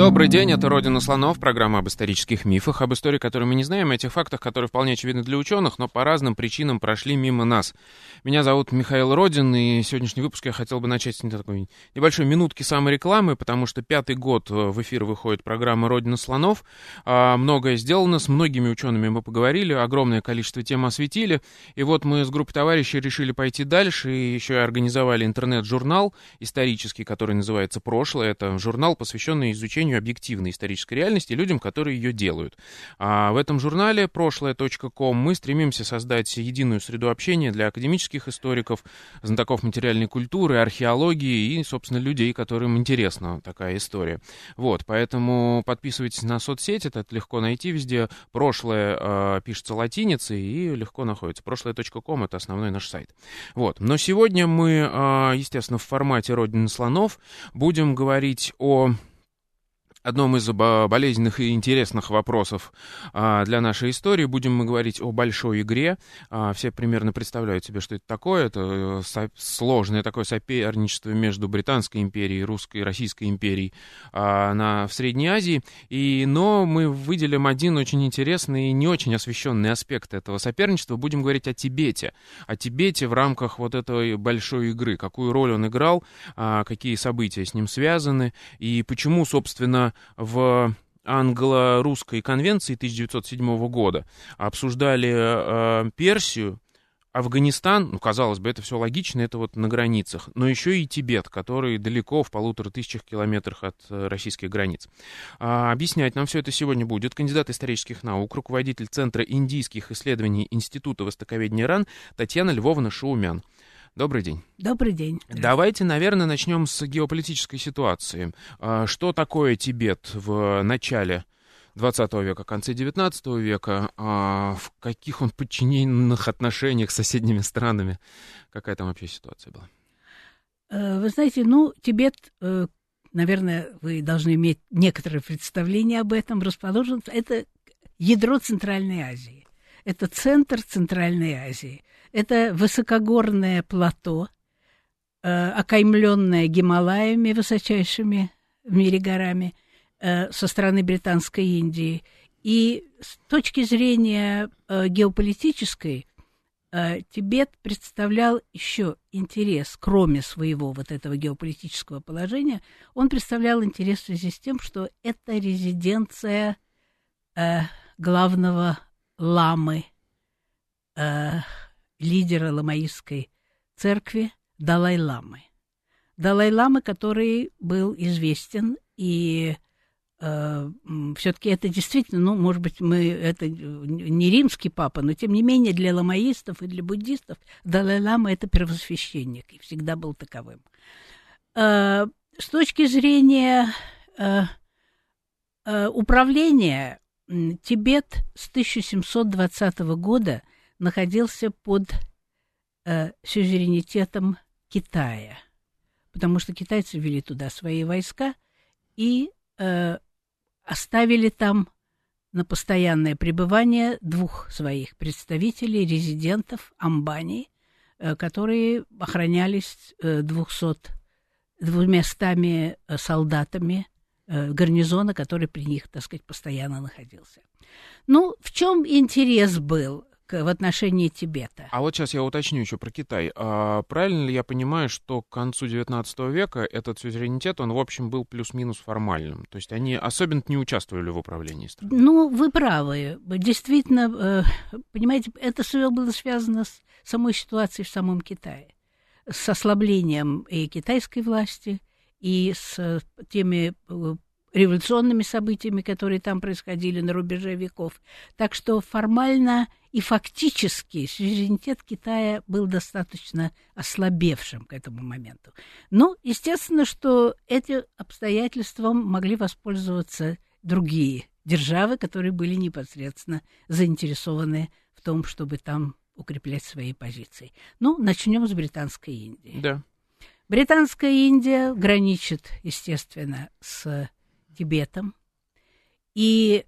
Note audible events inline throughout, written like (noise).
Добрый день, это «Родина слонов», программа об исторических мифах, об истории, которую мы не знаем, о тех фактах, которые вполне очевидны для ученых, но по разным причинам прошли мимо нас. Меня зовут Михаил Родин, и сегодняшний выпуск я хотел бы начать с такой небольшой минутки саморекламы, потому что пятый год э, в эфир выходит программа «Родина слонов». А, многое сделано, с многими учеными мы поговорили, огромное количество тем осветили, и вот мы с группой товарищей решили пойти дальше, и еще и организовали интернет-журнал исторический, который называется «Прошлое». Это журнал, посвященный изучению изучению объективной исторической реальности людям, которые ее делают. А в этом журнале прошлое.ком мы стремимся создать единую среду общения для академических историков, знатоков материальной культуры, археологии и, собственно, людей, которым интересна такая история. Вот, поэтому подписывайтесь на соцсети, это легко найти везде. Прошлое э, пишется латиницей и легко находится. Прошлое.ком — это основной наш сайт. Вот, но сегодня мы, э, естественно, в формате «Родины слонов» будем говорить о одном из болезненных и интересных вопросов а, для нашей истории. Будем мы говорить о большой игре. А, все примерно представляют себе, что это такое. Это э, сложное такое соперничество между Британской империей, Русской Российской империей а, на, в Средней Азии. И, но мы выделим один очень интересный и не очень освещенный аспект этого соперничества. Будем говорить о Тибете. О Тибете в рамках вот этой большой игры. Какую роль он играл, какие события с ним связаны и почему, собственно, в англо-русской конвенции 1907 года обсуждали э, Персию, Афганистан, ну, казалось бы, это все логично, это вот на границах, но еще и Тибет, который далеко, в полутора тысячах километрах от э, российских границ. А, объяснять нам все это сегодня будет кандидат исторических наук, руководитель Центра индийских исследований Института востоковедения РАН Татьяна Львовна Шаумян. Добрый день. Добрый день. Давайте, наверное, начнем с геополитической ситуации. А, что такое Тибет в начале 20 века, конце 19 века? А, в каких он подчиненных отношениях с соседними странами? Какая там вообще ситуация была? Э, вы знаете, ну, Тибет, э, наверное, вы должны иметь некоторое представление об этом, расположен, это ядро Центральной Азии. Это центр Центральной Азии. Это высокогорное плато, э, окаймленное Гималаями, высочайшими в мире горами, э, со стороны Британской Индии. И с точки зрения э, геополитической, Тибет представлял еще интерес, кроме своего вот этого геополитического положения, он представлял интерес в связи с тем, что это резиденция главного ламы лидера ламаистской церкви Далай-ламы. Далай-ламы, который был известен, и э, все-таки это действительно, ну, может быть, мы это не римский папа, но тем не менее для ламаистов и для буддистов Далай-лама это первосвященник и всегда был таковым. Э, с точки зрения э, э, управления Тибет с 1720 года находился под э, сюзеренитетом Китая, потому что китайцы ввели туда свои войска и э, оставили там на постоянное пребывание двух своих представителей, резидентов Амбани, э, которые охранялись э, 200, двумястами э, солдатами э, гарнизона, который при них, так сказать, постоянно находился. Ну, в чем интерес был? В отношении Тибета. А вот сейчас я уточню еще про Китай. А правильно ли я понимаю, что к концу XIX века этот сюзеренитет, он, в общем, был плюс-минус формальным? То есть они особенно не участвовали в управлении страной? Ну, вы правы. Действительно, э, понимаете, это все было связано с самой ситуацией в самом Китае. С ослаблением и китайской власти, и с теми э, революционными событиями, которые там происходили на рубеже веков. Так что формально и фактически суверенитет Китая был достаточно ослабевшим к этому моменту. Но, естественно, что эти обстоятельства могли воспользоваться другие державы, которые были непосредственно заинтересованы в том, чтобы там укреплять свои позиции. Ну, начнем с Британской Индии. Да. Британская Индия граничит, естественно, с Тибетом. И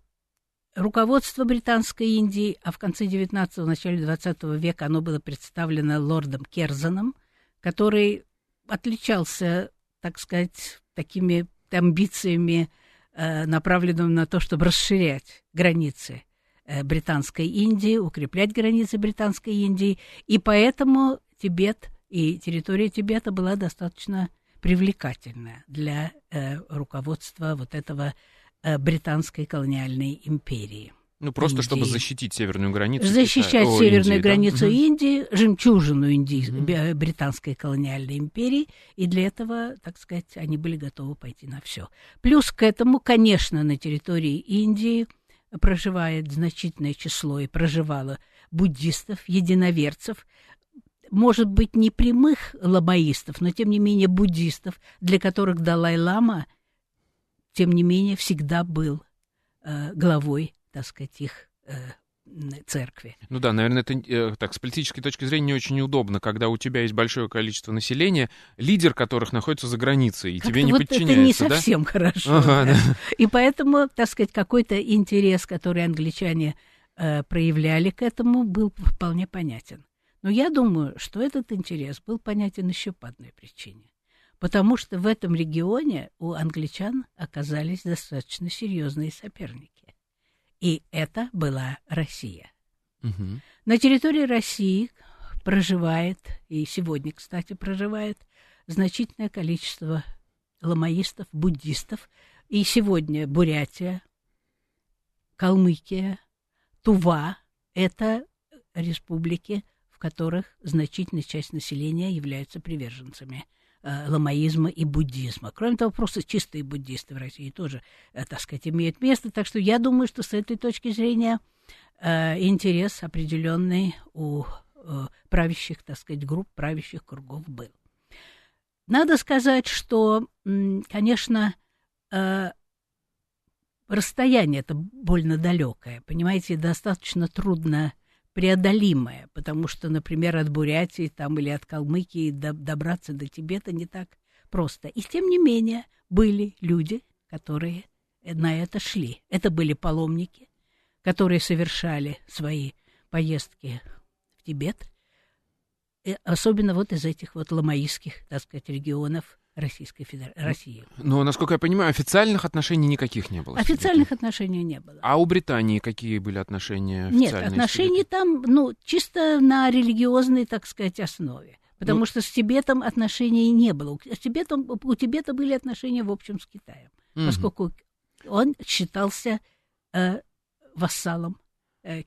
руководство Британской Индии, а в конце 19-го, начале 20 века оно было представлено лордом Керзаном, который отличался, так сказать, такими амбициями, э, направленными на то, чтобы расширять границы э, Британской Индии, укреплять границы Британской Индии, и поэтому Тибет и территория Тибета была достаточно привлекательна для э, руководства вот этого э, британской колониальной империи. Ну, просто Индии. чтобы защитить северную границу. Защищать Китая. О, северную Индии, границу да? Индии, жемчужину Индии, бе- британской колониальной империи, и для этого, так сказать, они были готовы пойти на все. Плюс к этому, конечно, на территории Индии проживает значительное число и проживало буддистов, единоверцев, может быть, не прямых лобаистов, но, тем не менее, буддистов, для которых Далай-Лама, тем не менее, всегда был э, главой, так сказать, их э, церкви. Ну да, наверное, это э, так с политической точки зрения не очень удобно, когда у тебя есть большое количество населения, лидер которых находится за границей, и Как-то тебе не вот это не подчиняется, да? совсем хорошо. Ага, да. да. И поэтому, так сказать, какой-то интерес, который англичане э, проявляли к этому, был вполне понятен. Но я думаю, что этот интерес был понятен еще по одной причине. Потому что в этом регионе у англичан оказались достаточно серьезные соперники. И это была Россия. Мгм. На территории России проживает, и сегодня, кстати, проживает значительное количество ламаистов, буддистов. И сегодня Бурятия, Калмыкия, Тува – это республики, которых значительная часть населения являются приверженцами э, ламаизма и буддизма. Кроме того, просто чистые буддисты в России тоже, э, так сказать, имеют место. Так что я думаю, что с этой точки зрения э, интерес определенный у правящих, так сказать, групп, правящих кругов был. Надо сказать, что, конечно, расстояние это больно далекое, понимаете, достаточно трудно преодолимое, потому что, например, от Бурятии там, или от Калмыкии до- добраться до Тибета не так просто. И тем не менее были люди, которые э, на это шли. Это были паломники, которые совершали свои поездки в Тибет, и особенно вот из этих вот ламаистских, так сказать, регионов Российской Федерации, России. Но, насколько я понимаю, официальных отношений никаких не было. Официальных отношений не было. А у Британии какие были отношения Нет, отношения там, ну, чисто на религиозной, так сказать, основе. Потому Ну- что с Тибетом отношений не было. У- С Тибетом, у Тибета были отношения, в общем, с Китаем, Мгм. поскольку он считался э, вассалом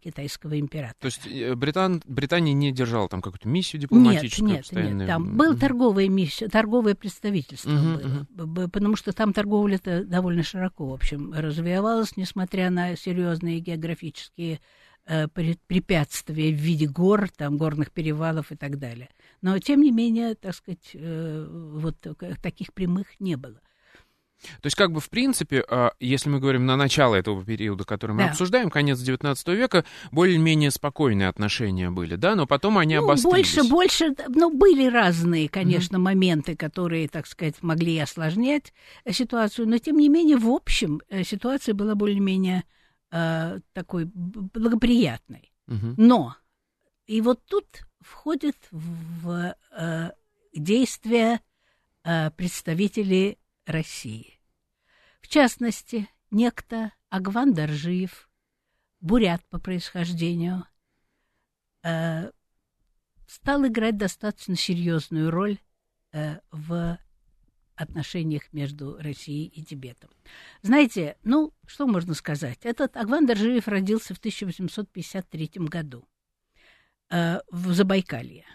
китайского императора. То есть э, Британ... Британия не держала там какую-то миссию Нет, дипломатическую? нет, постоянно? нет. Там был торговое миссия, торговое представительство Мгм, было, б- потому что там торговля-то довольно широко, в общем, развивалась, несмотря на серьезные географические э, пре- препятствия в виде гор, там, горных перевалов и так далее. Но, тем не менее, так сказать, э, вот к- таких прямых не было. То есть, как бы, в принципе, а, если мы говорим на начало этого периода, который мы Да. обсуждаем, конец XIX века, более-менее спокойные отношения были, да, но потом они Ну, обострились. больше, больше, ну, были разные, конечно, моменты, которые, так сказать, могли осложнять э, ситуацию, но, тем не менее, в общем, э, ситуация была более-менее э, такой благоприятной. Мгм. Но, и вот тут входят в э, действие э, представители России. В частности, некто Агван Доржиев, бурят по происхождению, э, стал играть достаточно серьезную роль э, в отношениях между Россией и Тибетом. Знаете, ну, что можно сказать? Этот Агван Доржиев родился в 1853 году э, в Забайкалье.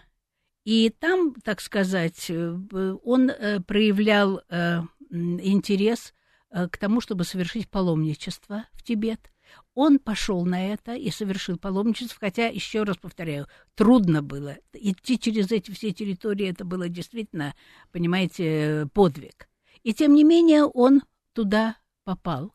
И там, так сказать, э, он э, проявлял э, интерес к тому, чтобы совершить паломничество в Тибет. Он пошел на это и совершил паломничество, хотя, еще раз повторяю, трудно было. Идти через эти все территории, это было действительно, понимаете, подвиг. И тем не менее он туда попал.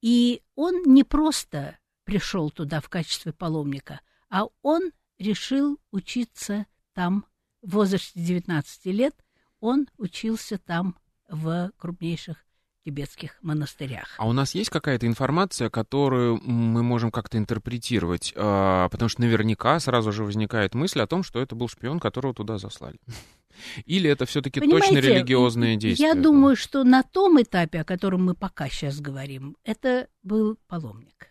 И он не просто пришел туда в качестве паломника, а он решил учиться там в возрасте 19 лет. Он учился там в крупнейших тибетских монастырях. А у нас есть какая-то информация, которую мы можем как-то интерпретировать? А, потому что наверняка сразу же возникает мысль о том, что это был шпион, которого туда заслали. (laughs) Или это все-таки точно религиозные действия? Я думаю, что на том этапе, о котором мы пока сейчас говорим, это был паломник.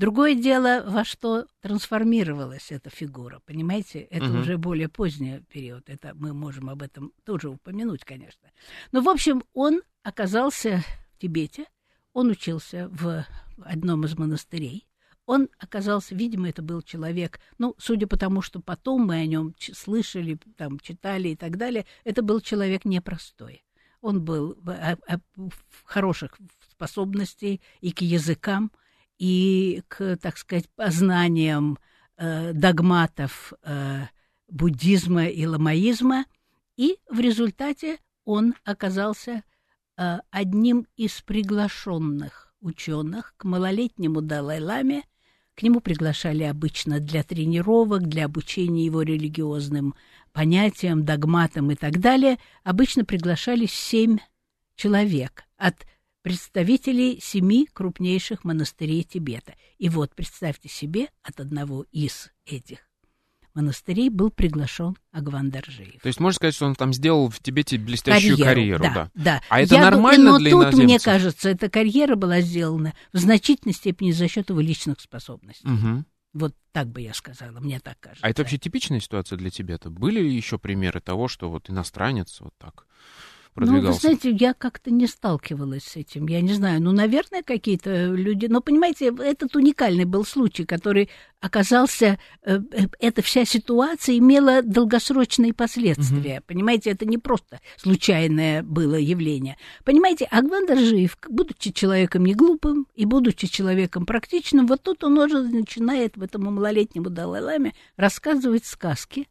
Другое дело, во что трансформировалась эта фигура, понимаете? Это угу. уже более поздний период, это мы можем об этом тоже упомянуть, конечно. Но, в общем, он оказался в Тибете, он учился в одном из монастырей, он оказался, видимо, это был человек, ну, судя по тому, что потом мы о нем слышали, там, читали и так далее, это был человек непростой. Он был в хороших способностей и к языкам, и к, так сказать, познаниям э, догматов э, буддизма и ламаизма, и в результате он оказался э, одним из приглашенных ученых к малолетнему Далай-Ламе. К нему приглашали обычно для тренировок, для обучения его религиозным понятиям, догматам и так далее. Обычно приглашали семь человек от представителей семи крупнейших монастырей Тибета. И вот, представьте себе, от одного из этих монастырей был приглашен Агван. То есть можно сказать, что он там сделал в Тибете блестящую карьеру, карьеру да, да. да. А это Я нормально но для тут, иноземцев? мне кажется, эта карьера была сделана в значительной степени за счет его личных способностей. Угу. Вот так бы я сказала, мне так кажется. А это вообще типичная ситуация для Тибета? Были ли еще примеры того, что вот иностранец вот так продвигался? Ну, вы знаете, я как-то не сталкивалась с этим. Я не знаю, ну, наверное, какие-то люди... Но, понимаете, этот уникальный был случай, который оказался... Э, э, эта вся ситуация имела долгосрочные последствия. Угу. Понимаете, это не просто случайное было явление. Понимаете, Агван Даржиев, будучи человеком не глупым и будучи человеком практичным, вот тут он уже начинает в этому малолетнему Далай-Ламе рассказывать сказки.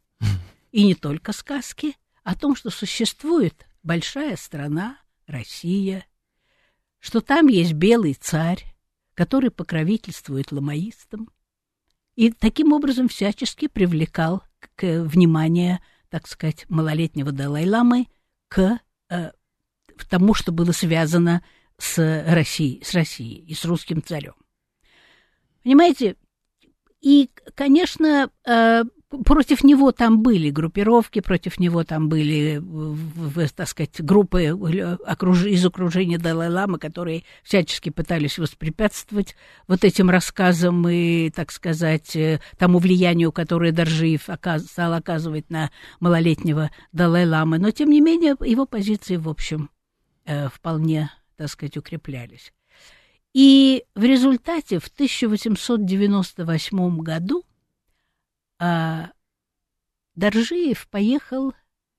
И не только сказки, о том, что существует большая страна, Россия, что там есть белый царь, который покровительствует ламаистам, и таким образом всячески привлекал к внимание, так сказать, малолетнего Далай-ламы к э, тому, что было связано с Россией, с Россией и с русским царем. Понимаете, и, конечно, э, Против него там были группировки, против него там были, так сказать, группы из окружения Далай-Ламы, которые всячески пытались воспрепятствовать вот этим рассказам и, так сказать, э, тому влиянию, которое Доржиев стал оказывать на малолетнего Далай-Ламы. Но, тем не менее, его позиции, в общем, э, вполне, так сказать, укреплялись. И в результате в 1898 году а Доржиев поехал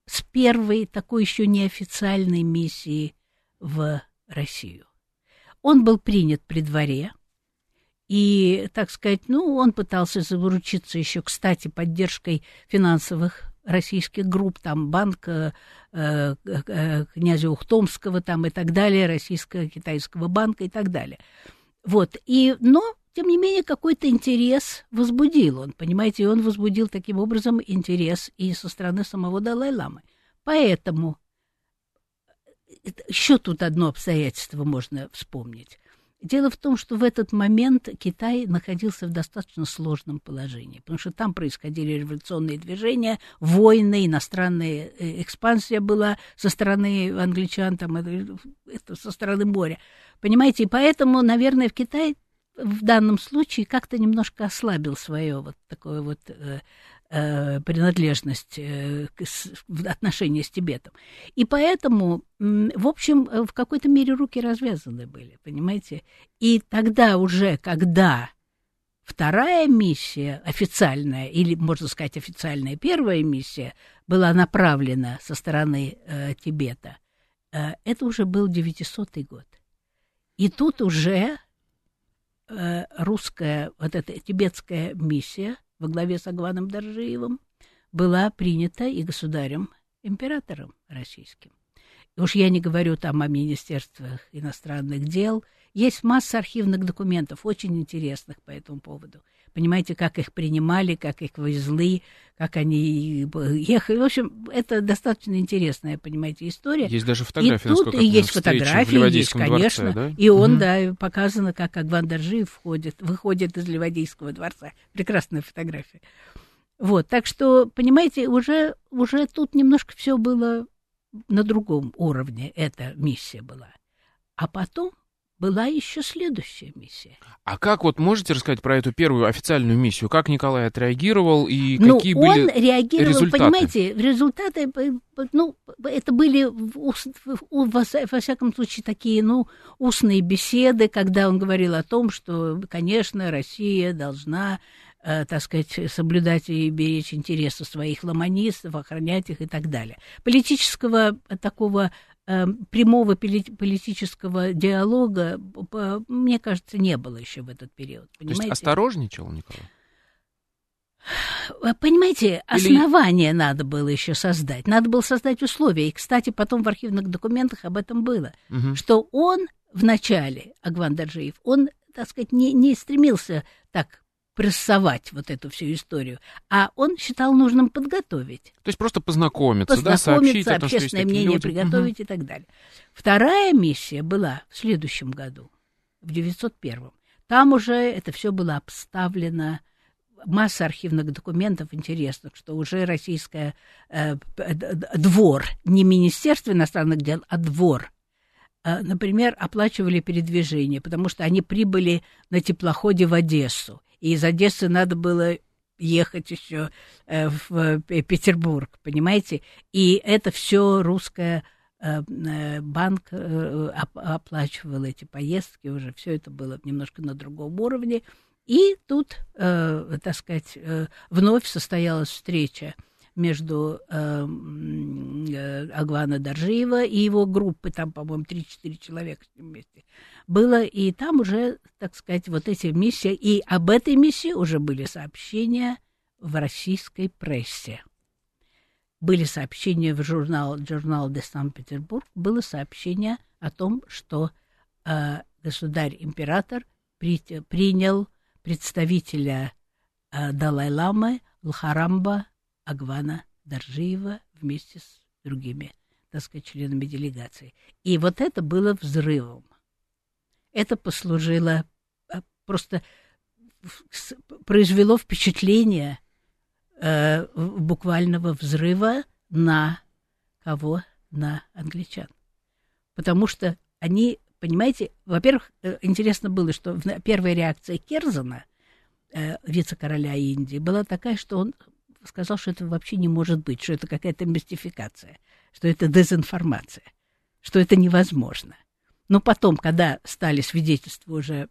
с первой такой еще неофициальной миссии в Россию. Он был принят при дворе, и, так сказать, ну, он пытался заручиться еще, кстати, поддержкой финансовых российских групп, там, банка э, князя Ухтомского там, и так далее, российско-китайского банка и так далее. Вот, и, но тем не менее, какой-то интерес возбудил он, понимаете, и он возбудил таким образом интерес и со стороны самого Далай-Ламы. Поэтому э, еще тут одно обстоятельство можно вспомнить. Дело в том, что в этот момент Китай находился в достаточно сложном положении, потому что там происходили революционные движения, войны, иностранная э, экспансия была со стороны англичан, там, это, это со стороны моря. Понимаете, и поэтому, наверное, в Китае в данном случае как-то немножко ослабил свое вот такое вот э, э, принадлежность э, к, с, в отношении с Тибетом. И поэтому, в общем, э, в какой-то мере руки развязаны были, понимаете? И тогда уже, когда вторая миссия, официальная, или, можно сказать, официальная первая миссия, была направлена со стороны э, Тибета, э, это уже был 900 год. И тут уже Э, русская, вот эта тибетская миссия во главе с Агваном Доржиевым была принята и государем-императором российским. уж я не говорю там о министерствах иностранных дел, есть масса архивных документов, очень интересных по этому поводу. Понимаете, как их принимали, как их везли, как они ехали. В общем, это достаточно интересная, понимаете, история. Есть даже фотографии, и тут и есть фотографии, есть, конечно. Дворце, да? И он, угу. да, показано, как Агван Даржиев входит, выходит из Ливадийского дворца. Прекрасная фотография. Вот, так что, понимаете, уже, уже тут немножко все было на другом уровне, эта миссия была. А потом была еще следующая миссия. А как вот можете рассказать про эту первую официальную миссию? Как Николай отреагировал и ну, какие он были реагировал, результаты? понимаете, результаты, ну, это были, во, всяком случае, такие, ну, устные беседы, когда он говорил о том, что, конечно, Россия должна э, так сказать, соблюдать и беречь интересы своих ломанистов, охранять их и так далее. Политического такого э, прямого политического диалога, мне кажется, не было еще в этот период. Понимаете? То есть осторожничал Николай? Э, понимаете, основание Или... надо было еще создать. Надо было создать условия. И, кстати, потом в архивных документах об этом было. Угу. Что он в начале, Агван Даржиев, он, так сказать, не, не стремился так прессовать вот эту всю историю, а он считал нужным подготовить. То есть просто познакомиться, познакомиться да, сообщить о том, общественное мнение люди. приготовить угу. и так далее. Вторая миссия была в следующем году, в 901 Там уже это все было обставлено, масса архивных документов интересных, что уже российская э, двор, не Министерство иностранных дел, а двор э, например, оплачивали передвижение, потому что они прибыли на теплоходе в Одессу и из Одессы надо было ехать еще э, в э, Петербург, понимаете? И это все русская э, банк оплачивал эти поездки уже, все это было немножко на другом уровне. И тут, так сказать, вновь состоялась встреча между э, э, Агвана Доржиева и его группы, там, по-моему, 3-4 человека вместе было, и там уже, так сказать, вот эти миссии, и об этой миссии уже были сообщения в российской прессе. Были сообщения в журнал, журнал де Санкт-Петербург, было сообщение о том, что э, государь-император при, принял представителя э, Далай-ламы Лхарамба Агвана Даржиева вместе с другими, так сказать, членами делегации. И вот это было взрывом. Это послужило а, просто произвело впечатление э, буквального взрыва на кого? На англичан. Потому что они, понимаете, во-первых, э, интересно было, что первая реакция Керзана, э, вице-короля Индии, была такая, что он сказал, что это вообще не может быть, что это какая-то мистификация, что это дезинформация, что это невозможно. Но потом, когда стали свидетельства уже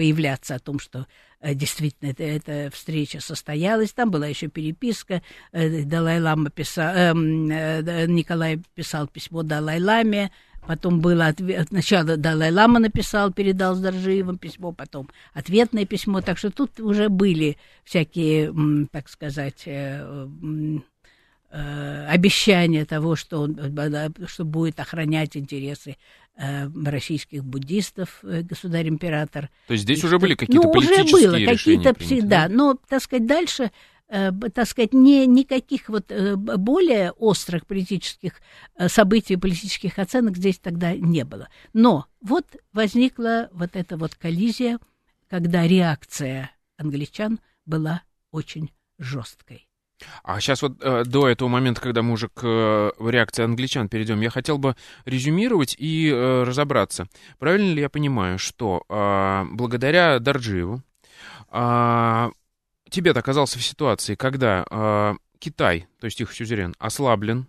появляться о том, что э, действительно эта, эта встреча состоялась. Там была еще переписка. Э, Далай-Лама писал, эм, э, Николай писал письмо Далай-Ламе, Потом было ответ, сначала Далай-Лама написал, передал с Доржиевым письмо, потом ответное письмо. Так что тут уже были всякие, так сказать, э, э, обещания того, что, он, э, что будет охранять интересы российских буддистов, государь-император. То есть здесь уже были какие-то ну, политические уже было, какие-то, приняты, да? но, так сказать, дальше так сказать, не, никаких вот э, более острых политических э, событий, политических оценок здесь тогда не было. Но вот возникла вот эта вот коллизия, когда реакция англичан была очень жесткой. А сейчас вот э, до этого момента, когда мы уже к э, реакции англичан перейдем, я хотел бы резюмировать и э, разобраться. Правильно ли я понимаю, что э, благодаря Дарджиеву э, Тибет оказался в ситуации, когда э, Китай, то есть их сюзерен, ослаблен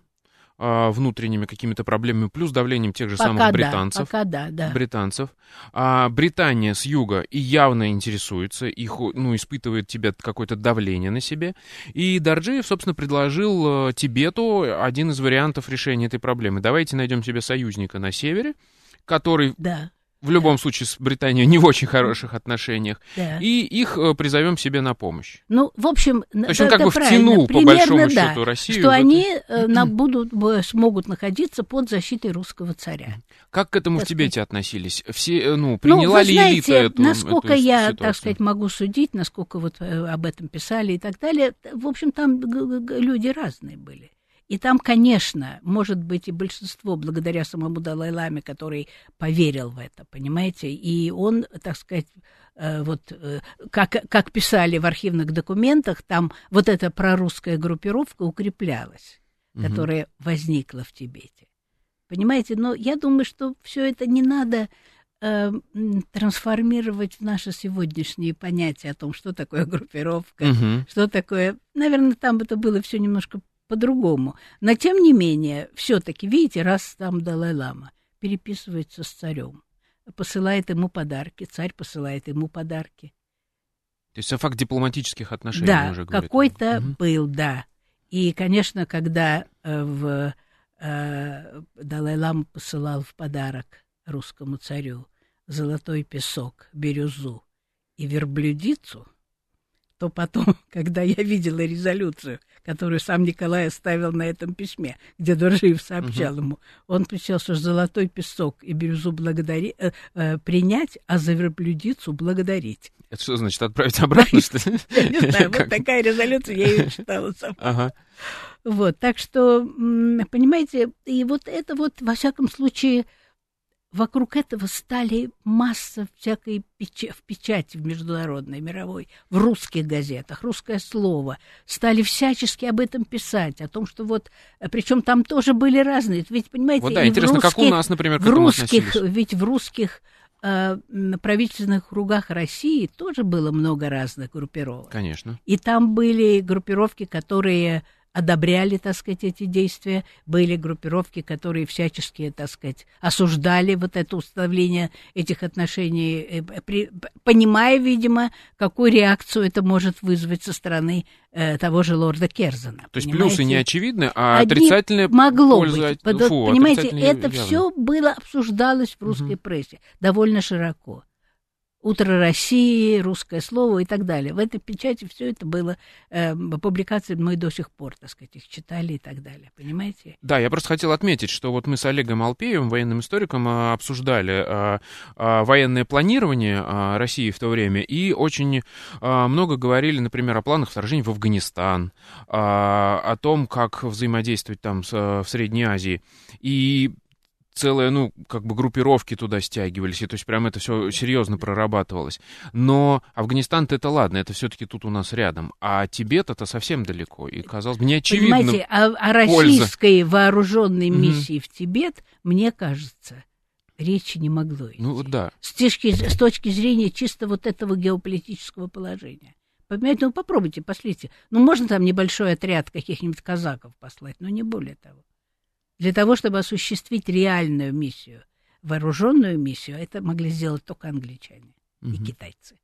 э, внутренними какими-то проблемами, плюс давлением тех же пока самых британцев. Да, пока да, да. Британцев. А Британия с юга и явно интересуется, их, ну, испытывает Тибет какое-то давление на себе. И Дарджиев, собственно, предложил э, Тибету один из вариантов решения этой проблемы. Давайте найдем себе союзника на севере, который да в любом случае с Британией не в очень хороших отношениях, Да. и их э, призовем себе на помощь. Ну, в общем, да, он как бы втянул, по большому да, счету, Россию. что в они э, (clears throat) на, будут, смогут находиться под защитой русского царя. Как к этому в так Тибете относились? Все, э, ну, Ну, приняла вы ли знаете, элита эту насколько эту я, ситуацию? так сказать, могу судить, насколько вот об этом писали и так далее, в общем, там люди разные были. И там, конечно, может быть и большинство, благодаря самому Далай-Ламе, который поверил в это, понимаете, и он, так сказать, э, вот э, как, как писали в архивных документах, там вот эта прорусская группировка укреплялась, Мгм. которая возникла в Тибете. Понимаете, но я думаю, что все это не надо э, трансформировать в наши сегодняшние понятия о том, что такое группировка, Мгм. что такое. Наверное, там это было все немножко по-другому. Но тем не менее, все-таки, видите, раз там Далай-Лама переписывается с царем, посылает ему подарки, царь посылает ему подарки. То есть факт дипломатических отношений Да, уже говорит. какой-то Мгм. был, да. И, конечно, когда э, в э, Далай-Лама посылал в подарок русскому царю золотой песок, бирюзу и верблюдицу, то потом, (laughs) когда я видела резолюцию, которую сам Николай оставил на этом письме, где Доржиев сообщал ему, он писал, что золотой песок и бирюзу благодари, э, э, принять, а за верблюдицу благодарить. Это что значит, отправить обратно, что ли? (laughs) Не знаю, (laughs) вот такая резолюция, я ее читала сама. Вот, так что, понимаете, и вот это вот, во всяком случае, вокруг этого стали масса всякой печа- в печати в международной, мировой, в русских газетах, русское слово. Стали всячески об этом писать, о том, что вот, причем там тоже были разные, ведь, понимаете, Вот да, интересно, как у русских- нас, например, к в русских, ведь в русских э, правительственных кругах России тоже было много разных группировок. Конечно. И там были группировки, которые одобряли, так сказать, эти действия, были группировки, которые всячески, так сказать, осуждали вот это установление этих отношений, э, понимая, видимо, какую реакцию это может вызвать со стороны э, того же лорда Керзена. То есть понимаете? плюсы не очевидны, а Одни отрицательные могло польза... быть. Фу, понимаете, это явно. все было обсуждалось в русской Мгм. прессе довольно широко. Утро России, русское слово и так далее. В этой печати все это было э, публикации мы до сих пор, так сказать, их читали и так далее. Понимаете? Да, я просто хотел отметить, что вот мы с Олегом Алпеевым, военным историком, а, обсуждали а, а, военное планирование а, России в то время и очень а, много говорили, например, о планах вторжения в Афганистан, а, о том, как взаимодействовать там с, а, в Средней Азии. И целые, ну, как бы группировки туда стягивались, и то есть прям это все серьезно прорабатывалось. Но Афганистан-то это ладно, это все-таки тут у нас рядом, а Тибет это совсем далеко, и казалось бы, не очевидно. Понимаете, о, о польза. российской вооруженной Мгм. миссии в Тибет, мне кажется, речи не могло идти. Ну да. с, точки, с точки зрения чисто вот этого геополитического положения. Понимаете, ну попробуйте, пошлите. Ну, можно там небольшой отряд каких-нибудь казаков послать, но не более того. Для того, чтобы осуществить реальную миссию, вооруженную миссию, это могли сделать только англичане и Мгм. китайцы,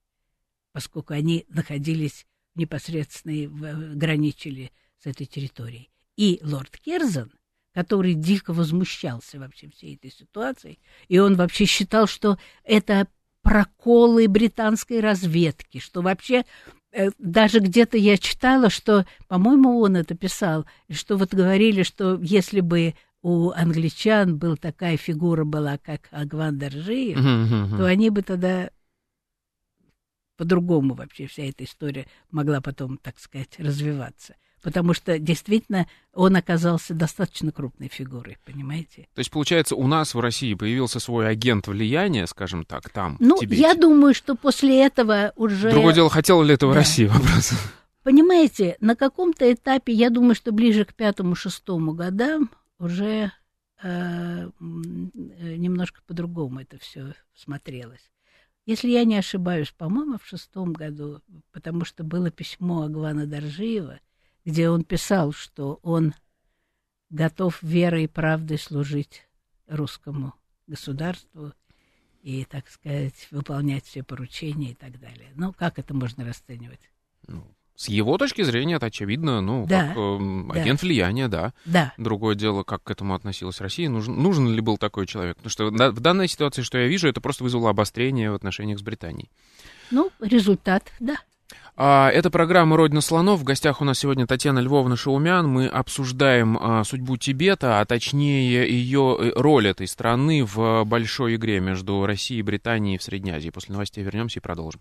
поскольку они находились непосредственно, в- граничили с этой территорией. И лорд Керзен, который дико возмущался вообще всей этой ситуацией, и он вообще считал, что это проколы британской разведки, что вообще э, даже где-то я читала, что, по-моему, он это писал, что вот говорили, что если бы у англичан был такая фигура была, как Агван Доржиев, мгм, мгм. то они бы тогда по-другому вообще вся эта история могла потом, так сказать, развиваться. Потому что действительно он оказался достаточно крупной фигурой, понимаете? То есть, получается, у нас в России появился свой агент влияния, скажем так, там, Ну, в Тибете. я думаю, что после этого уже... Другое дело, хотела ли этого Да. Россия, вопрос. Понимаете, на каком-то этапе, я думаю, что ближе к пятому-шестому годам уже э, э, немножко по-другому это все смотрелось. Если я не ошибаюсь, по-моему, в шестом году, потому что было письмо Агвана Доржиева, где он писал, что он готов верой и правдой служить русскому государству и, так сказать, выполнять все поручения и так далее. Ну, как это можно расценивать? Ну, С его точки зрения это очевидно, ну, Да, как э, да. агент влияния, да. Да. Другое дело, как к этому относилась Россия, нужен, нужен ли был такой человек. Потому что да- в данной ситуации, что я вижу, это просто вызвало обострение в отношениях с Британией. Ну, результат, да. А, Это программа «Родина слонов». В гостях у нас сегодня Татьяна Львовна Шаумян. Мы обсуждаем а, судьбу Тибета, а точнее ее э, роль этой страны в большой игре между Россией и Британией в Средней Азии. После новостей вернемся и продолжим.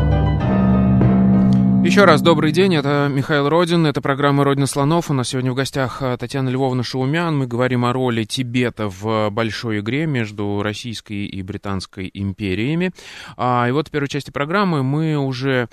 Еще раз добрый день, это Михаил Родин, это программа «Родина слонов». У нас сегодня в гостях а, Татьяна Львовна Шаумян. Мы говорим о роли Тибета в большой игре между Российской и Британской империями. А, и вот в первой части программы мы уже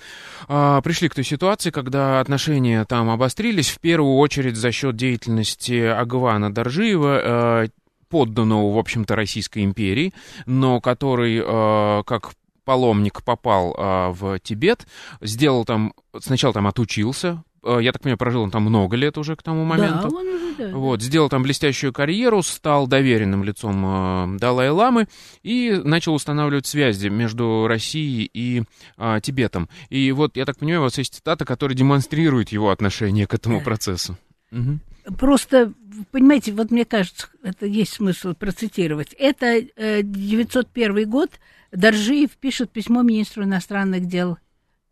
а, пришли к той ситуации, когда отношения там обострились, в первую очередь за счет деятельности Агвана Доржиева, а, подданного, в общем-то, Российской империи, но который, а, как паломник попал а, в Тибет, сделал там, сначала там отучился, а, я так понимаю, прожил он там много лет уже к тому моменту. Да, он уже, да. Вот, сделал там блестящую карьеру, стал доверенным лицом э, Далай-Ламы и начал устанавливать связи между Россией и э, Тибетом. И вот, я так понимаю, у вас есть цитата, которая демонстрирует его отношение к этому Да. процессу. Мгм. Просто, понимаете, вот мне кажется, это есть смысл процитировать. Это э, 901 год. Доржиев пишет письмо министру иностранных дел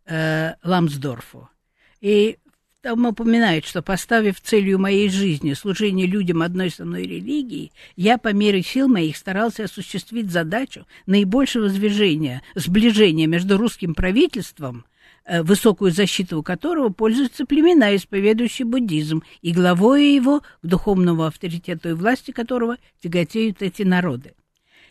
э, Ламсдорфу. И там упоминает, что поставив целью моей жизни служение людям одной со мной религии, я по мере сил моих старался осуществить задачу наибольшего сближения, сближения между русским правительством, э, высокую защиту которого пользуются племена, исповедующие буддизм, и главой его, к духовному авторитету и власти которого тяготеют эти народы.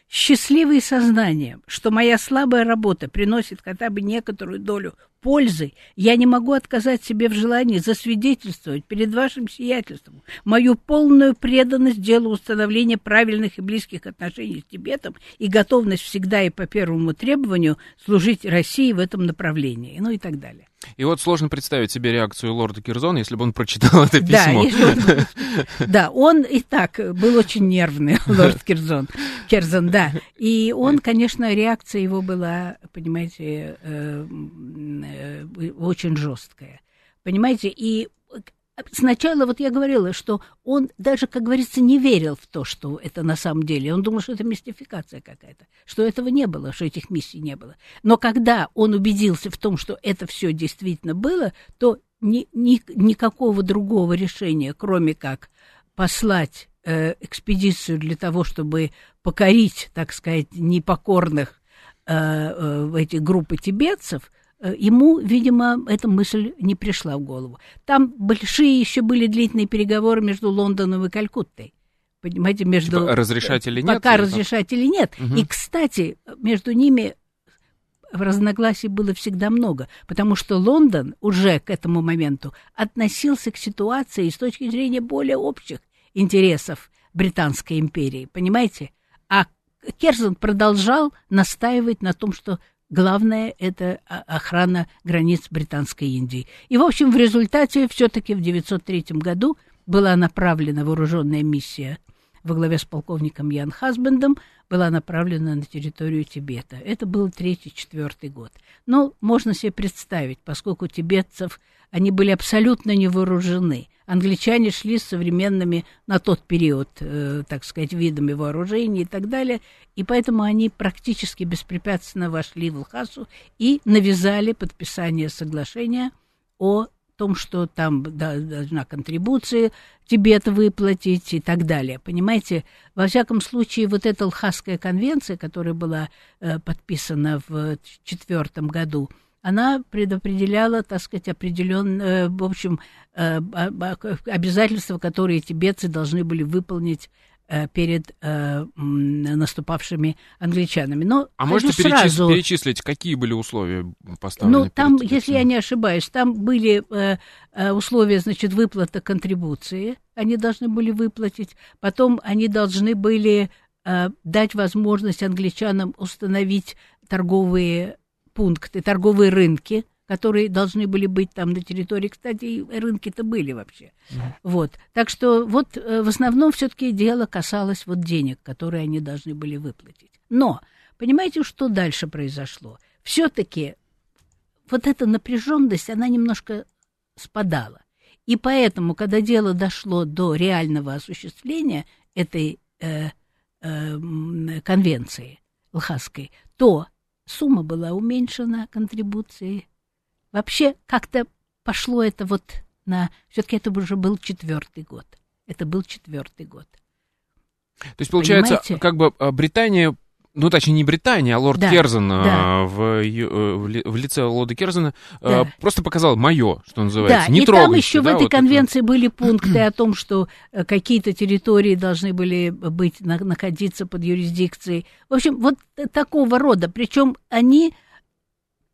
Счастливый сознанием, что моя слабая работа приносит хотя бы некоторую долю пользы, я не могу отказать себе в желании засвидетельствовать перед вашим сиятельством мою полную преданность делу установления правильных и близких отношений с Тибетом и готовность всегда и по первому требованию служить России в этом направлении, ну и так далее. И вот сложно представить себе реакцию лорда Кирзона, если бы он прочитал (laughs) это Да, письмо. если он- да, он и так был очень нервный, (laughs) лорд Кирзон. Керзон, да. И он, конечно, реакция его была, понимаете, э, э, очень жесткая. Понимаете, и сначала вот я говорила, что он даже, как говорится, не верил в то, что это на самом деле. Он думал, что это мистификация какая-то, что этого не было, что этих миссий не было. Но когда он убедился в том, что это все действительно было, то ни, ни- никакого другого решения, кроме как послать э, экспедицию для того, чтобы покорить, так сказать, непокорных э, э, эти группы тибетцев, ему, видимо, эта мысль не пришла в голову. Там большие еще были длительные переговоры между Лондоном и Калькуттой. Понимаете, между... Типа, разрешать или нет, Пока или разрешать или нет. Мгм. И, кстати, между ними разногласий было всегда много, потому что Лондон уже к этому моменту относился к ситуации с точки зрения более общих интересов Британской империи, понимаете? А Керзон продолжал настаивать на том, что главное это о- охрана границ Британской Индии. И, в общем, в результате все-таки в 903 году была направлена вооруженная миссия во главе с полковником Ян Хасбендом была направлена на территорию Тибета. Это был третий-четвертый год. Ну, можно себе представить, поскольку тибетцев, они были абсолютно не вооружены. Англичане шли с современными на тот период, э, так сказать, видами вооружений и так далее, и поэтому они практически беспрепятственно вошли в Лхасу и навязали подписание соглашения о том, что там должна контрибуции Тибет выплатить и так далее. Понимаете, во всяком случае, вот эта Лхасская конвенция, которая была э, подписана в четвертом году, она предопределяла, так сказать, определенные, в общем, э, а- а- обязательства, которые тибетцы должны были выполнить э, перед э, наступавшими англичанами. Но А хочу можете перечис- сразу... перечислить, какие были условия поставлены? Ну, перед там, тибетцами? если я не ошибаюсь, там были э, э, условия, значит, выплата контрибуции, они должны были выплатить. Потом они должны были э, дать возможность англичанам установить торговые пункты, торговые рынки которые должны были быть там на территории. Кстати, рынки-то были вообще. Mm-hmm. Вот. Так что вот э, в основном все-таки дело касалось вот денег, которые они должны были выплатить. Но понимаете, что дальше произошло? Все-таки вот эта напряженность, она немножко спадала. И поэтому, когда дело дошло до реального осуществления этой э, э, конвенции Лхасской, то сумма была уменьшена контрибуции. Вообще как-то пошло это вот на... Все-таки это уже был четвертый год. Это был четвертый год. То есть, получается, Понимаете? как бы а, Британия ну, точнее, не Британия, а лорд да, Керзен да. В, в лице лорда Керзена да. просто показал мое, что называется. Да, не и трогайте, там еще да, в этой вот конвенции это... были пункты о том, что э, какие-то территории должны были быть, находиться под юрисдикцией. В общем, вот такого рода. Причем они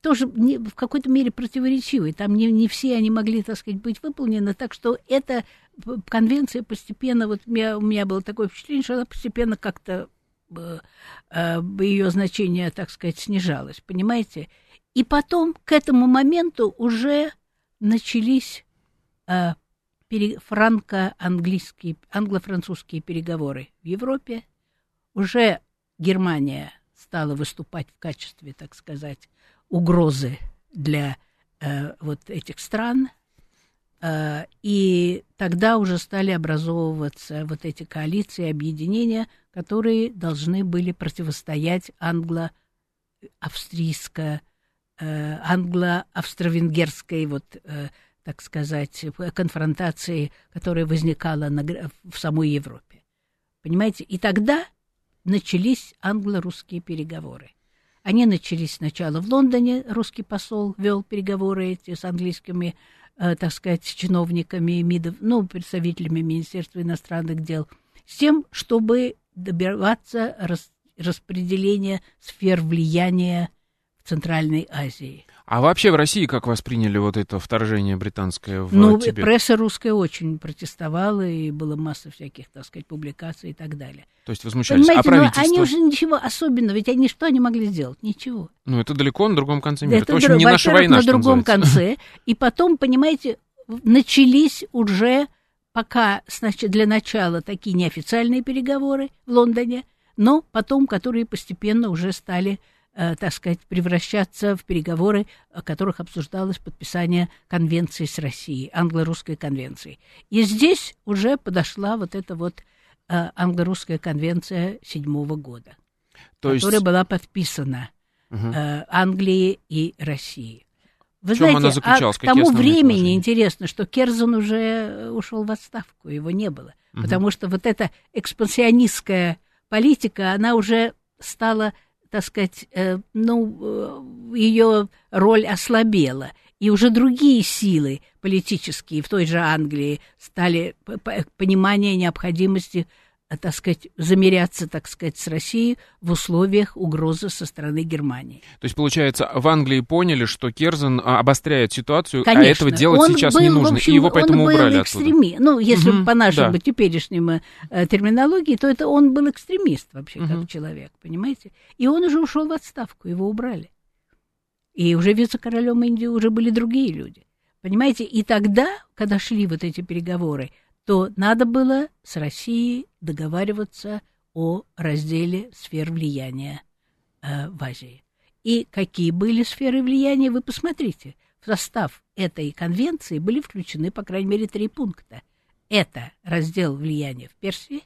тоже не, в какой-то мере противоречивые. Там не, не все они могли, так сказать, быть выполнены. Так что эта конвенция постепенно, вот у меня, у меня было такое впечатление, что она постепенно как-то Э, ее значение, так сказать, снижалось, понимаете? И потом к этому моменту уже начались э, франко-английские, англо-французские переговоры в Европе. Уже Германия стала выступать в качестве, так сказать, угрозы для э, вот этих стран – Э, и тогда уже стали образовываться вот эти коалиции, объединения, которые должны были противостоять англо-австрийско, э, англо-австро-венгерской, вот, э, так сказать, конфронтации, которая возникала на, в самой Европе. Понимаете? И тогда начались англо-русские переговоры. Они начались сначала в Лондоне, русский посол вел переговоры эти с английскими Э, так сказать, чиновниками МИДов, ну, представителями Министерства иностранных дел, с тем, чтобы добиваться рас, распределения сфер влияния в Центральной Азии. А вообще в России как восприняли вот это вторжение британское в ну, Тибет? пресса русская очень протестовала, и было масса всяких, так сказать, публикаций и так далее. То есть возмущались. Понимаете, а правительство... они уже ничего особенного, ведь они что они могли сделать? Ничего. Ну, это далеко на другом конце мира. Это, это в общем, не наша война, на другом конце. (laughs) И потом, понимаете, начались уже пока, значит, для начала такие неофициальные переговоры в Лондоне, но потом, которые постепенно уже стали так сказать, превращаться в переговоры, о которых обсуждалось подписание конвенции с Россией, англо-русской конвенции. И здесь уже подошла вот эта вот э, англо-русская конвенция седьмого года, То которая есть... была подписана угу. Англией и Россией. Вы знаете, она заключалась? а к тому времени интересно, что Керзон уже ушел в отставку, его не было, угу. потому что вот эта экспансионистская политика, она уже стала так сказать, э, ну, э, ее роль ослабела. И уже другие силы политические в той же Англии стали понимание необходимости так сказать, замеряться, так сказать, с Россией в условиях угрозы со стороны Германии. То есть, получается, в Англии поняли, что Керзен а, обостряет ситуацию, Конечно. а этого делать он сейчас был, не нужно, общем, и его поэтому он убрали был экстреми... Ну, если угу, по нашему да. теперешнему э, терминологии, то это он был экстремист вообще, угу. как человек, понимаете? И он уже ушел в отставку, его убрали. И уже вице-королем Индии уже были другие люди. Понимаете, и тогда, когда шли вот эти переговоры, то надо было с Россией договариваться о разделе сфер влияния э, в Азии. И какие были сферы влияния, вы посмотрите. В состав этой конвенции были включены, по крайней мере, три пункта. Это раздел влияния в Персии,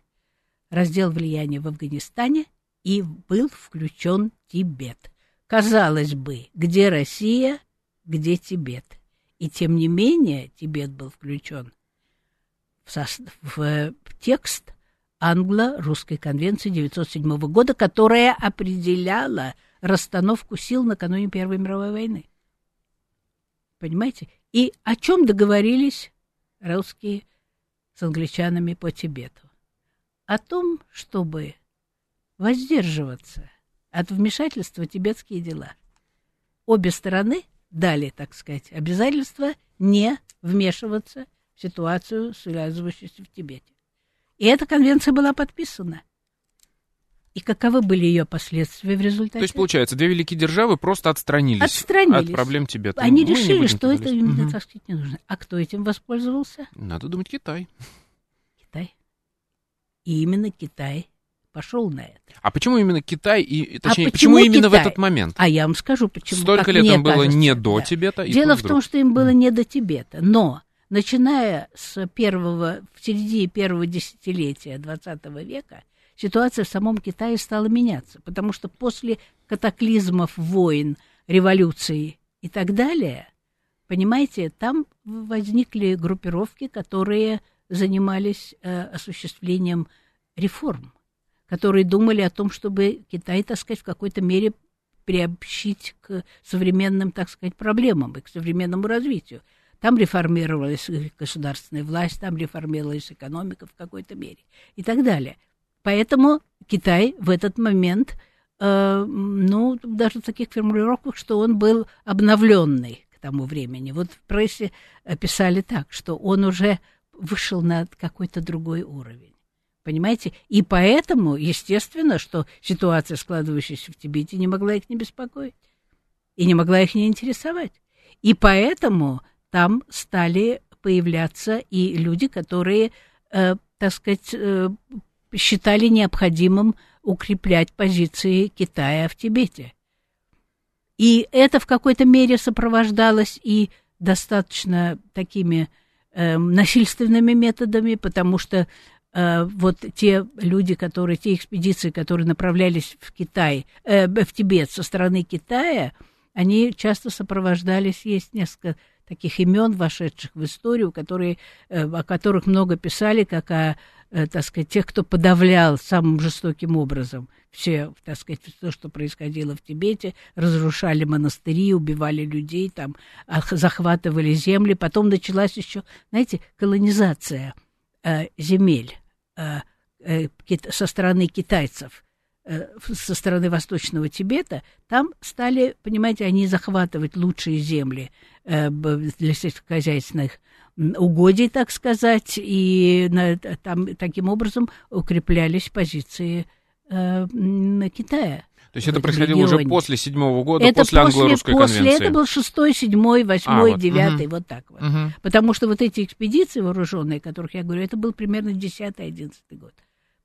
раздел влияния в Афганистане и был включен Тибет. Казалось бы, где Россия, где Тибет. И тем не менее Тибет был включен в, в текст англо-русской конвенции 1907 года, которая определяла расстановку сил накануне Первой мировой войны. Понимаете? И о чем договорились русские с англичанами по Тибету? О том, чтобы воздерживаться от вмешательства в тибетские дела. Обе стороны дали, так сказать, обязательство не вмешиваться ситуацию, связывающуюся в Тибете. И эта конвенция была подписана. И каковы были ее последствия в результате? То есть, получается, две великие державы просто отстранились, Отстранились. от проблем Тибета. Они Мы решили, что это им, Мгм. так сказать, не нужно. А кто этим воспользовался? Надо думать, Китай. Китай. И именно Китай пошел на это. А почему именно Китай и, и точнее, А почему, почему именно в Китай? этот момент? А я вам скажу, почему. Столько лет им было кажется. не до Да. Тибета, Дело в том, что им было не до Тибета. Но, начиная с первого, в середине первого десятилетия XX века, ситуация в самом Китае стала меняться. Потому что после катаклизмов, войн, революций и так далее, понимаете, там возникли группировки, которые занимались э, осуществлением реформ, которые думали о том, чтобы Китай, так сказать, в какой-то мере приобщить к современным, так сказать, проблемам и к современному развитию. Там реформировалась государственная власть, там реформировалась экономика в какой-то мере и так далее. Поэтому Китай в этот момент, э, ну, даже в таких формулировках, что он был обновленный к тому времени. Вот в прессе писали так, что он уже вышел на какой-то другой уровень. Понимаете? И поэтому, естественно, что ситуация, складывающаяся в Тибете, не могла их не беспокоить. И не могла их не интересовать. И поэтому там стали появляться и люди, которые, э, так сказать, э, считали необходимым укреплять позиции Китая в Тибете. И это в какой-то мере сопровождалось и достаточно такими э, насильственными методами, потому что э, вот те люди, которые, те экспедиции, которые направлялись в Китай, э, в Тибет со стороны Китая, они часто сопровождались, есть несколько таких имен, вошедших в историю, которые, э, о которых много писали, как о, э, так сказать, тех, кто подавлял самым жестоким образом все, так сказать, то, что происходило в Тибете, разрушали монастыри, убивали людей, там, ах- захватывали земли. Потом началась еще, знаете, колонизация э, земель со стороны китайцев со стороны Восточного Тибета, там стали, понимаете, они захватывать лучшие земли э, для сельскохозяйственных угодий, так сказать, и на- там таким образом укреплялись позиции э, Китая. То есть это происходило уже регионе. после седьмого года, Это после англо-русской после, конвенции. это был шестой, седьмой, восьмой, А, девятый, вот так вот. Мгм. Потому что вот эти экспедиции вооруженные, о которых я говорю, это был примерно 10-11 год.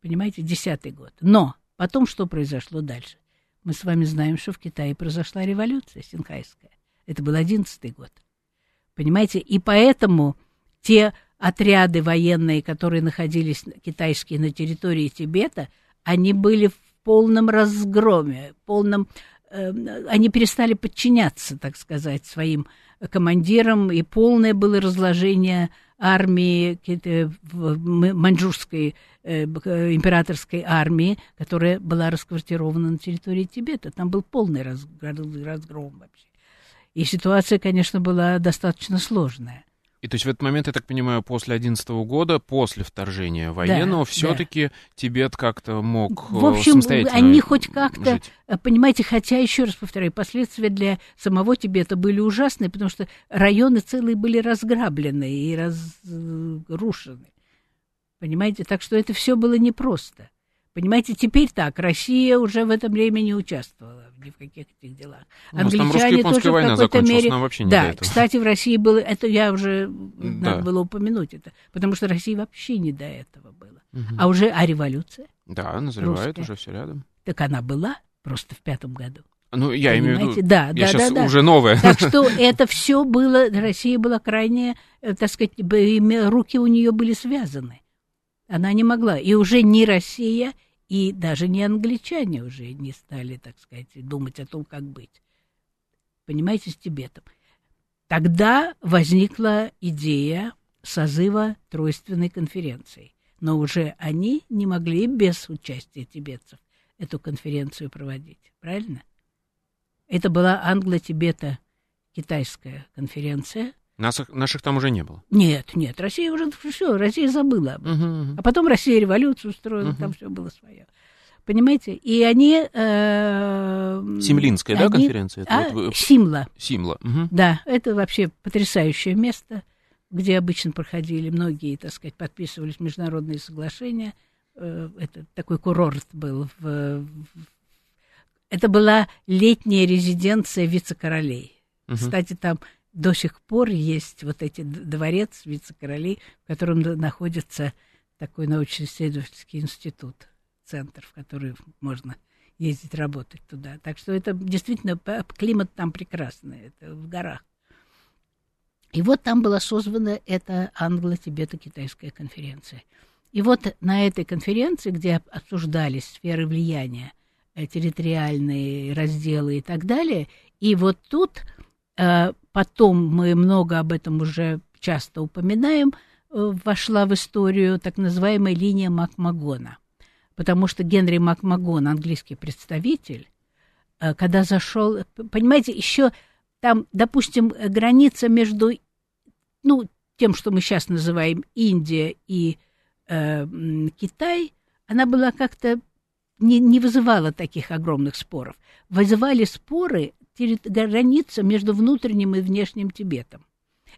Понимаете, 10 год. Но потом что произошло дальше? Мы с вами знаем, что в Китае произошла революция синхайская. Это был 11 год. Понимаете, и поэтому те отряды военные, которые находились китайские на территории Тибета, они были в полном разгроме, полном э, они перестали подчиняться, так сказать, своим командирам, и полное было разложение армии, м- маньчжурской э, э, императорской армии, которая была расквартирована на территории Тибета. Там был полный раз- разгром вообще. И ситуация, конечно, была достаточно сложная. И то есть в этот момент, я так понимаю, после 11 года, после вторжения военного, да. все-таки Тибет как-то мог э, В общем, самостоятельно они хоть как-то, жить. э, понимаете, хотя, еще раз повторяю, последствия для самого Тибета были ужасные, потому что районы целые были разграблены и разрушены. Понимаете, так что это все было непросто. Понимаете, теперь так, Россия уже в это время не участвовала ни в каких этих делах. У нас там Англичане тоже в война какой-то закончилась, мере... нам вообще не до Да, этого. кстати, в России было, это я уже, Да. надо было упомянуть это, потому что России вообще не до этого было. Мгм. А уже, а революция? Да, назревает русская. уже все рядом. Так она была просто в пятом году. Ну, я имею в Понимаете? виду, Да, я да, сейчас да, да. уже новое. Так что это все было, Россия была крайне, э, так сказать, руки у нее были связаны. Она не могла. И уже не Россия, и даже не англичане уже не стали, так сказать, думать о том, как быть. Понимаете, с Тибетом. Тогда возникла идея созыва тройственной конференции. Но уже они не могли без участия тибетцев эту конференцию проводить. Правильно? Это была англо-тибето-китайская конференция. Нас, наших там уже не было. Нет, нет, Россия уже все, Россия забыла. Мгм, мгм. А потом Россия революцию устроила, Мгм. там все было свое. Понимаете? И они... э, Симлинская, да, конференция? Это А, вот вы- Симла. Симла. мгм. Да, это вообще потрясающее место, где обычно проходили многие, так сказать, подписывались международные соглашения. э, это такой курорт был. В, это была летняя резиденция вице-королей. Угу. Кстати, там до сих пор есть вот эти дворец вице-королей, в котором находится такой научно-исследовательский институт, центр, в который можно ездить работать туда. Так что это действительно климат там прекрасный, это в горах. И вот там была созвана эта англо-тибето-китайская конференция. И вот на этой конференции, где обсуждались сферы влияния, э, территориальные разделы и так далее, и вот тут потом мы много об этом уже часто упоминаем, э, вошла в историю так называемая линия Макмагона. Потому что Генри Макмагон, английский представитель, когда зашел, понимаете, еще там, допустим, граница между ну, тем, что мы сейчас называем Индия и э, Китай, она была как-то не, не вызывала таких огромных споров. Вызывали споры граница между внутренним и внешним Тибетом.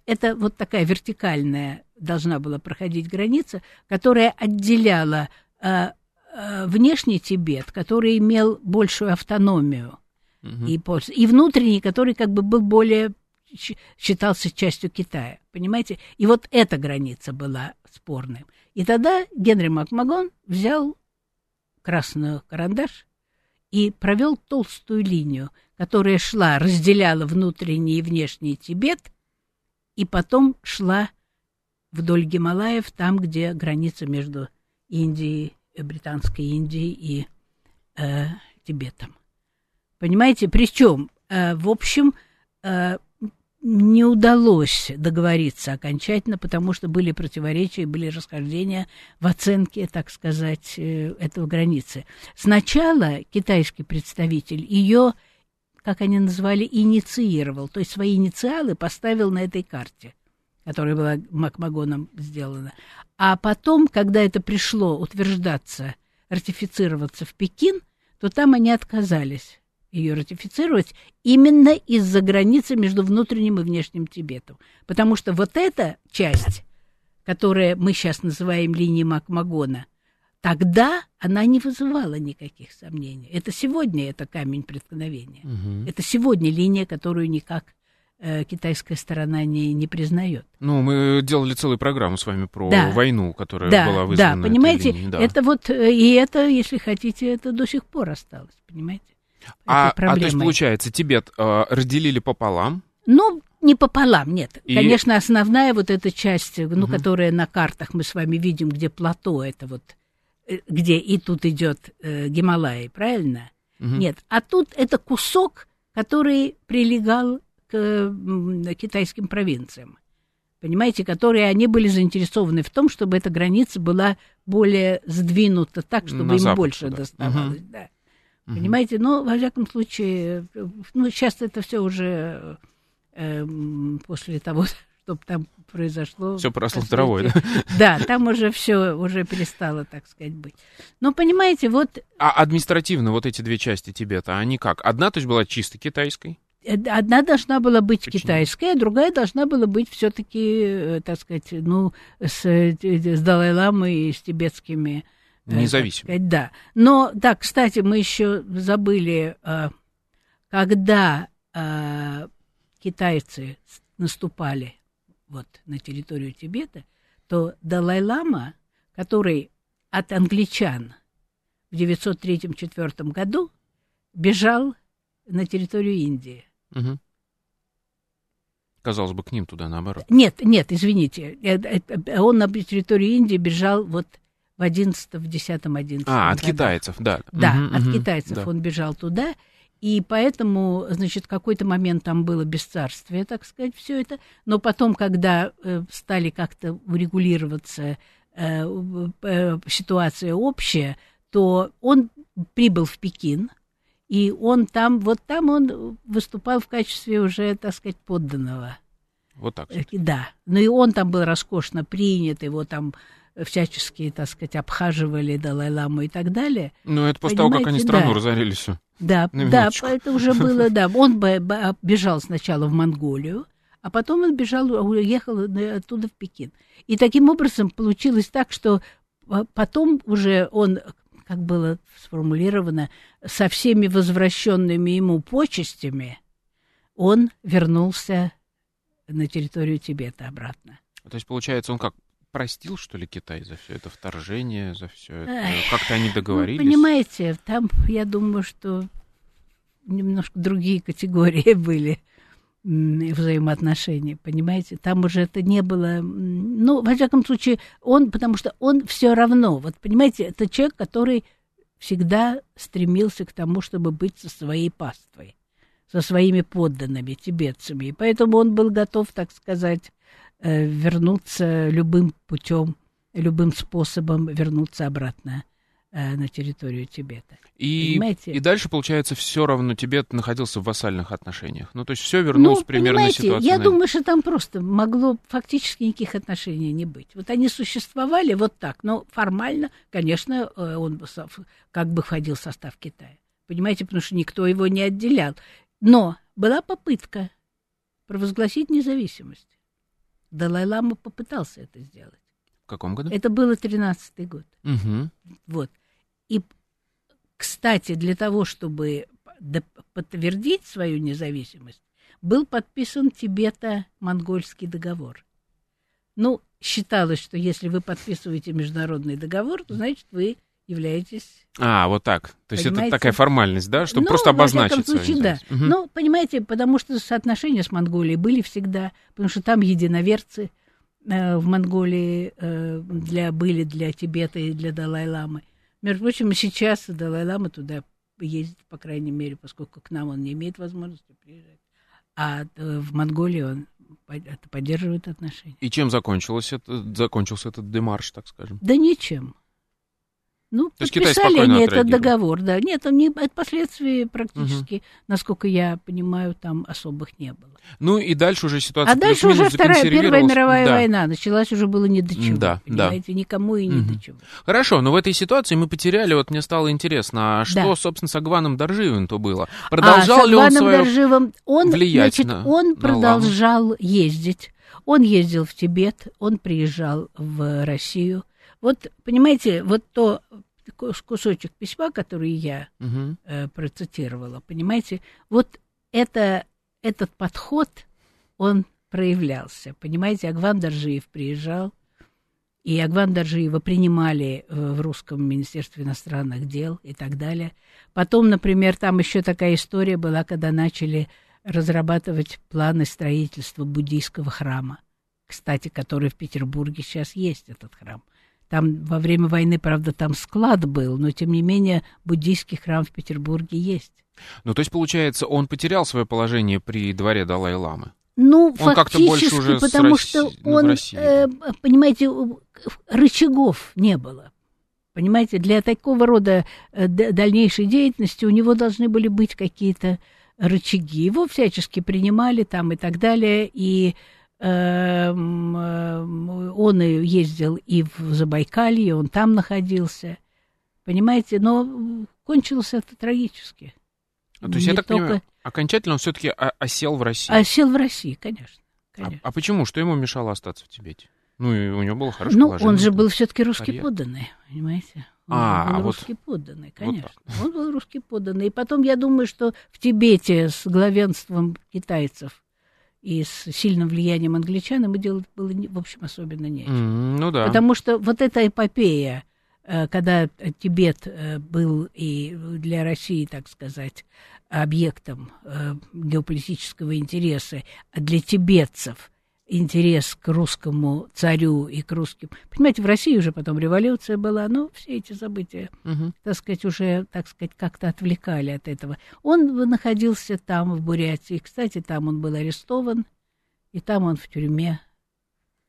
Это вот такая вертикальная должна была проходить граница, которая отделяла э, э, внешний Тибет, который имел большую автономию, угу. и, и внутренний, который как бы был более считался частью Китая, понимаете? И вот эта граница была спорной. И тогда Генри Макмагон взял красный карандаш и провел толстую линию, которая шла, разделяла внутренний и внешний Тибет, и потом шла вдоль Гималаев, там, где граница между Индией, Британской Индией и э, Тибетом. Понимаете, причем, э, в общем, э, не удалось договориться окончательно, потому что были противоречия, были расхождения в оценке, так сказать, э, этого границы. Сначала китайский представитель ее, как они называли, инициировал, то есть свои инициалы поставил на этой карте, которая была Макмагоном сделана. А потом, когда это пришло утверждаться, ратифицироваться в Пекин, то там они отказались ее ратифицировать именно из-за границы между внутренним и внешним Тибетом. Потому что вот эта часть, которая мы сейчас называем линией Макмагона, тогда она не вызывала никаких сомнений. Это сегодня это камень преткновения. Угу. Это сегодня линия, которую никак э, китайская сторона не, не признает. Ну, мы делали целую программу с вами про да. войну, которая да, была вызвана. Да, понимаете, да. это вот, э, и это, если хотите, это до сих пор осталось, понимаете? А, а то есть, получается, Тибет э, разделили пополам? Ну, не пополам, нет. И... Конечно, основная вот эта часть, ну, угу. которая на картах мы с вами видим, где плато, это вот, э, где и тут идет э, Гималай, правильно? Угу. Нет, а тут это кусок, который прилегал к э, китайским провинциям. Понимаете, которые они были заинтересованы в том, чтобы эта граница была более сдвинута так, чтобы на им запад, больше да. доставалось. Угу. Да. Угу. Понимаете, но во всяком случае, ну, сейчас это все уже э, после того, (laughs) что там произошло. Все прошло второе, да? Да, там уже все уже перестало, так сказать, быть. Но понимаете, вот. А административно вот эти две части Тибета, они как? Одна, то есть была чисто китайской? Э, одна должна была быть Почему? китайская, а другая должна была быть все-таки, э, так сказать, ну, с, э, с Далай-ламой и с тибетскими Независимо. Сказать, да. Но, да, кстати, мы еще забыли, когда китайцы наступали вот на территорию Тибета, то Далай-лама, который от англичан в 903-904 году бежал на территорию Индии. Угу. Казалось бы, к ним туда наоборот. Нет, нет, извините. Э, он на территорию Индии бежал вот в 11 в 10 11 А, от китайцев, да. Да, угу, от угу, китайцев да. он бежал туда, и поэтому, значит, какой-то момент там было бесцарствие, так сказать, все это, но потом, когда э, стали как-то урегулироваться э, э, ситуация общая, то он прибыл в Пекин, и он там, вот там он выступал в качестве уже, так сказать, подданного. Вот так. Да. Ну и он там был роскошно принят, его там всячески, так сказать, обхаживали Далай-ламу и так далее. Ну, это после Понимаете, того, как они страну да. разорили все. Да, да, это уже было, да. Он бежал сначала в Монголию, а потом он бежал, уехал оттуда в Пекин. И таким образом получилось так, что потом уже он, как было сформулировано, со всеми возвращенными ему почестями, он вернулся на территорию Тибета обратно. То есть, получается, он как простил, что ли, Китай за все это вторжение, за все это? Как-то они договорились? Ну, понимаете, там, я думаю, что немножко другие категории (laughs) были взаимоотношений, понимаете? Там уже это не было... Ну, во всяком случае, он, потому что он все равно, вот, понимаете, это человек, который всегда стремился к тому, чтобы быть со своей паствой, со своими подданными, тибетцами. И поэтому он был готов, так сказать, вернуться любым путем, любым способом вернуться обратно Э, на территорию Тибета. И, и дальше, получается, все равно Тибет находился в вассальных отношениях. Ну, то есть все вернулось ну, примерно ситуации. Я думаю, что там просто могло фактически никаких отношений не быть. Вот они существовали вот так, но формально, конечно, э, он как бы входил в состав Китая. Понимаете, потому что никто его не отделял. Но была попытка провозгласить независимость. Далай-лама попытался это сделать. В каком году? Это было 13-й год. Угу. Вот. И, кстати, для того, чтобы подтвердить свою независимость, был подписан Тибето-монгольский договор. Ну, считалось, что если вы подписываете международный договор, то значит вы являетесь... А, вот так. То есть понимаете? это такая формальность, да, чтобы ну, просто обозначить. В случае, да. Угу. Ну, понимаете, потому что соотношения с Монголией были всегда, потому что там единоверцы э, в Монголии э, для, были для Тибета и для Далай-ламы. Между прочим, сейчас Далай-Лама туда ездит, по крайней мере, поскольку к нам он не имеет возможности приезжать. А э, в Монголии он поддерживает отношения. И чем закончилось это, закончился этот демарш, так скажем? Да ничем. Ну, То подписали они этот договор, да. Нет, там не, от последствий практически, угу. насколько я понимаю, там особых не было. Ну и дальше уже ситуация А дальше уже Вторая, Первая мировая да. война началась, уже было не до чего, да, понимаете, да. никому и не угу. до чего. Хорошо, но в этой ситуации мы потеряли, вот мне стало интересно, а что, да. собственно, с Агваном Даржиевым-то было? Продолжал а, ли он свое Дарживым, он, влиять значит, на, он на продолжал ламу? ездить, он ездил в Тибет, он приезжал в Россию, вот, понимаете, вот то кусочек письма, который я угу. э, процитировала, понимаете, вот это, этот подход, он проявлялся. Понимаете, Агван Даржиев приезжал, и Агван Даржиева принимали в русском Министерстве иностранных дел и так далее. Потом, например, там еще такая история была, когда начали разрабатывать планы строительства буддийского храма, кстати, который в Петербурге сейчас есть, этот храм. Там во время войны, правда, там склад был, но тем не менее буддийский храм в Петербурге есть. Ну, то есть, получается, он потерял свое положение при дворе Далай-ламы? Ну, он фактически, больше уже потому Росси... что он, э, понимаете, рычагов не было. Понимаете, для такого рода э, дальнейшей деятельности у него должны были быть какие-то рычаги. Его всячески принимали там и так далее, и он ездил и в Забайкалье, он там находился, понимаете, но кончилось это трагически. А, то есть, я так только... понимаю, окончательно он все-таки осел в России? Осел в России, конечно. конечно. А, а почему? Что ему мешало остаться в Тибете? Ну, и у него было хорошее Ну, положение, он же был все-таки русский карьер. подданный, понимаете? Он а, был а русский вот, подданный, конечно. Вот он был русский подданный. И потом, я думаю, что в Тибете с главенством китайцев и с сильным влиянием англичан ему делать было, в общем, особенно нечего. Mm, ну да. Потому что вот эта эпопея, э, когда Тибет э, был и для России, так сказать, объектом э, геополитического интереса, а для тибетцев интерес к русскому царю и к русским. Понимаете, в России уже потом революция была, но все эти события, угу. так сказать, уже, так сказать, как-то отвлекали от этого. Он находился там, в Бурятии. Кстати, там он был арестован, и там он в тюрьме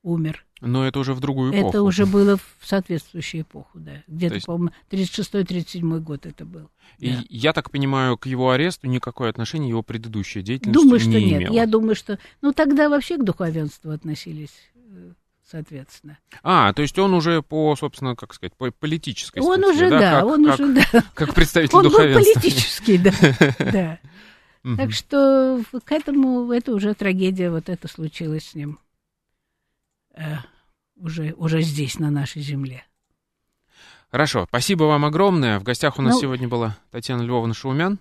умер. Но это уже в другую эпоху. Это уже было в соответствующую эпоху, да. Где-то, есть... по-моему, 36-37 год это был. И да. я так понимаю, к его аресту никакое отношение его предыдущая деятельность думаю, что не нет. имела. Я думаю, что... Ну, тогда вообще к духовенству относились э, соответственно. А, то есть он уже по, собственно, как сказать, по политической Он статье, уже, да, да, как, он как, уже, да. (laughs) Как представитель он духовенства. Он был политический, да, (laughs) да. Так что к этому, это уже трагедия, вот это случилось с ним. Э, уже, уже здесь, на нашей земле. Хорошо, спасибо вам огромное. В гостях у нас Ну, сегодня была Татьяна Львовна Шаумян.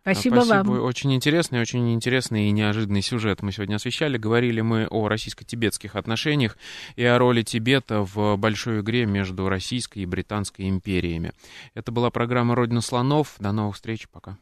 Спасибо, Спасибо. вам. Очень интересный, очень интересный и неожиданный сюжет мы сегодня освещали. Говорили мы о российско-тибетских отношениях и о роли Тибета в большой игре между Российской и Британской империями. Это была программа «Родина слонов». До новых встреч. Пока.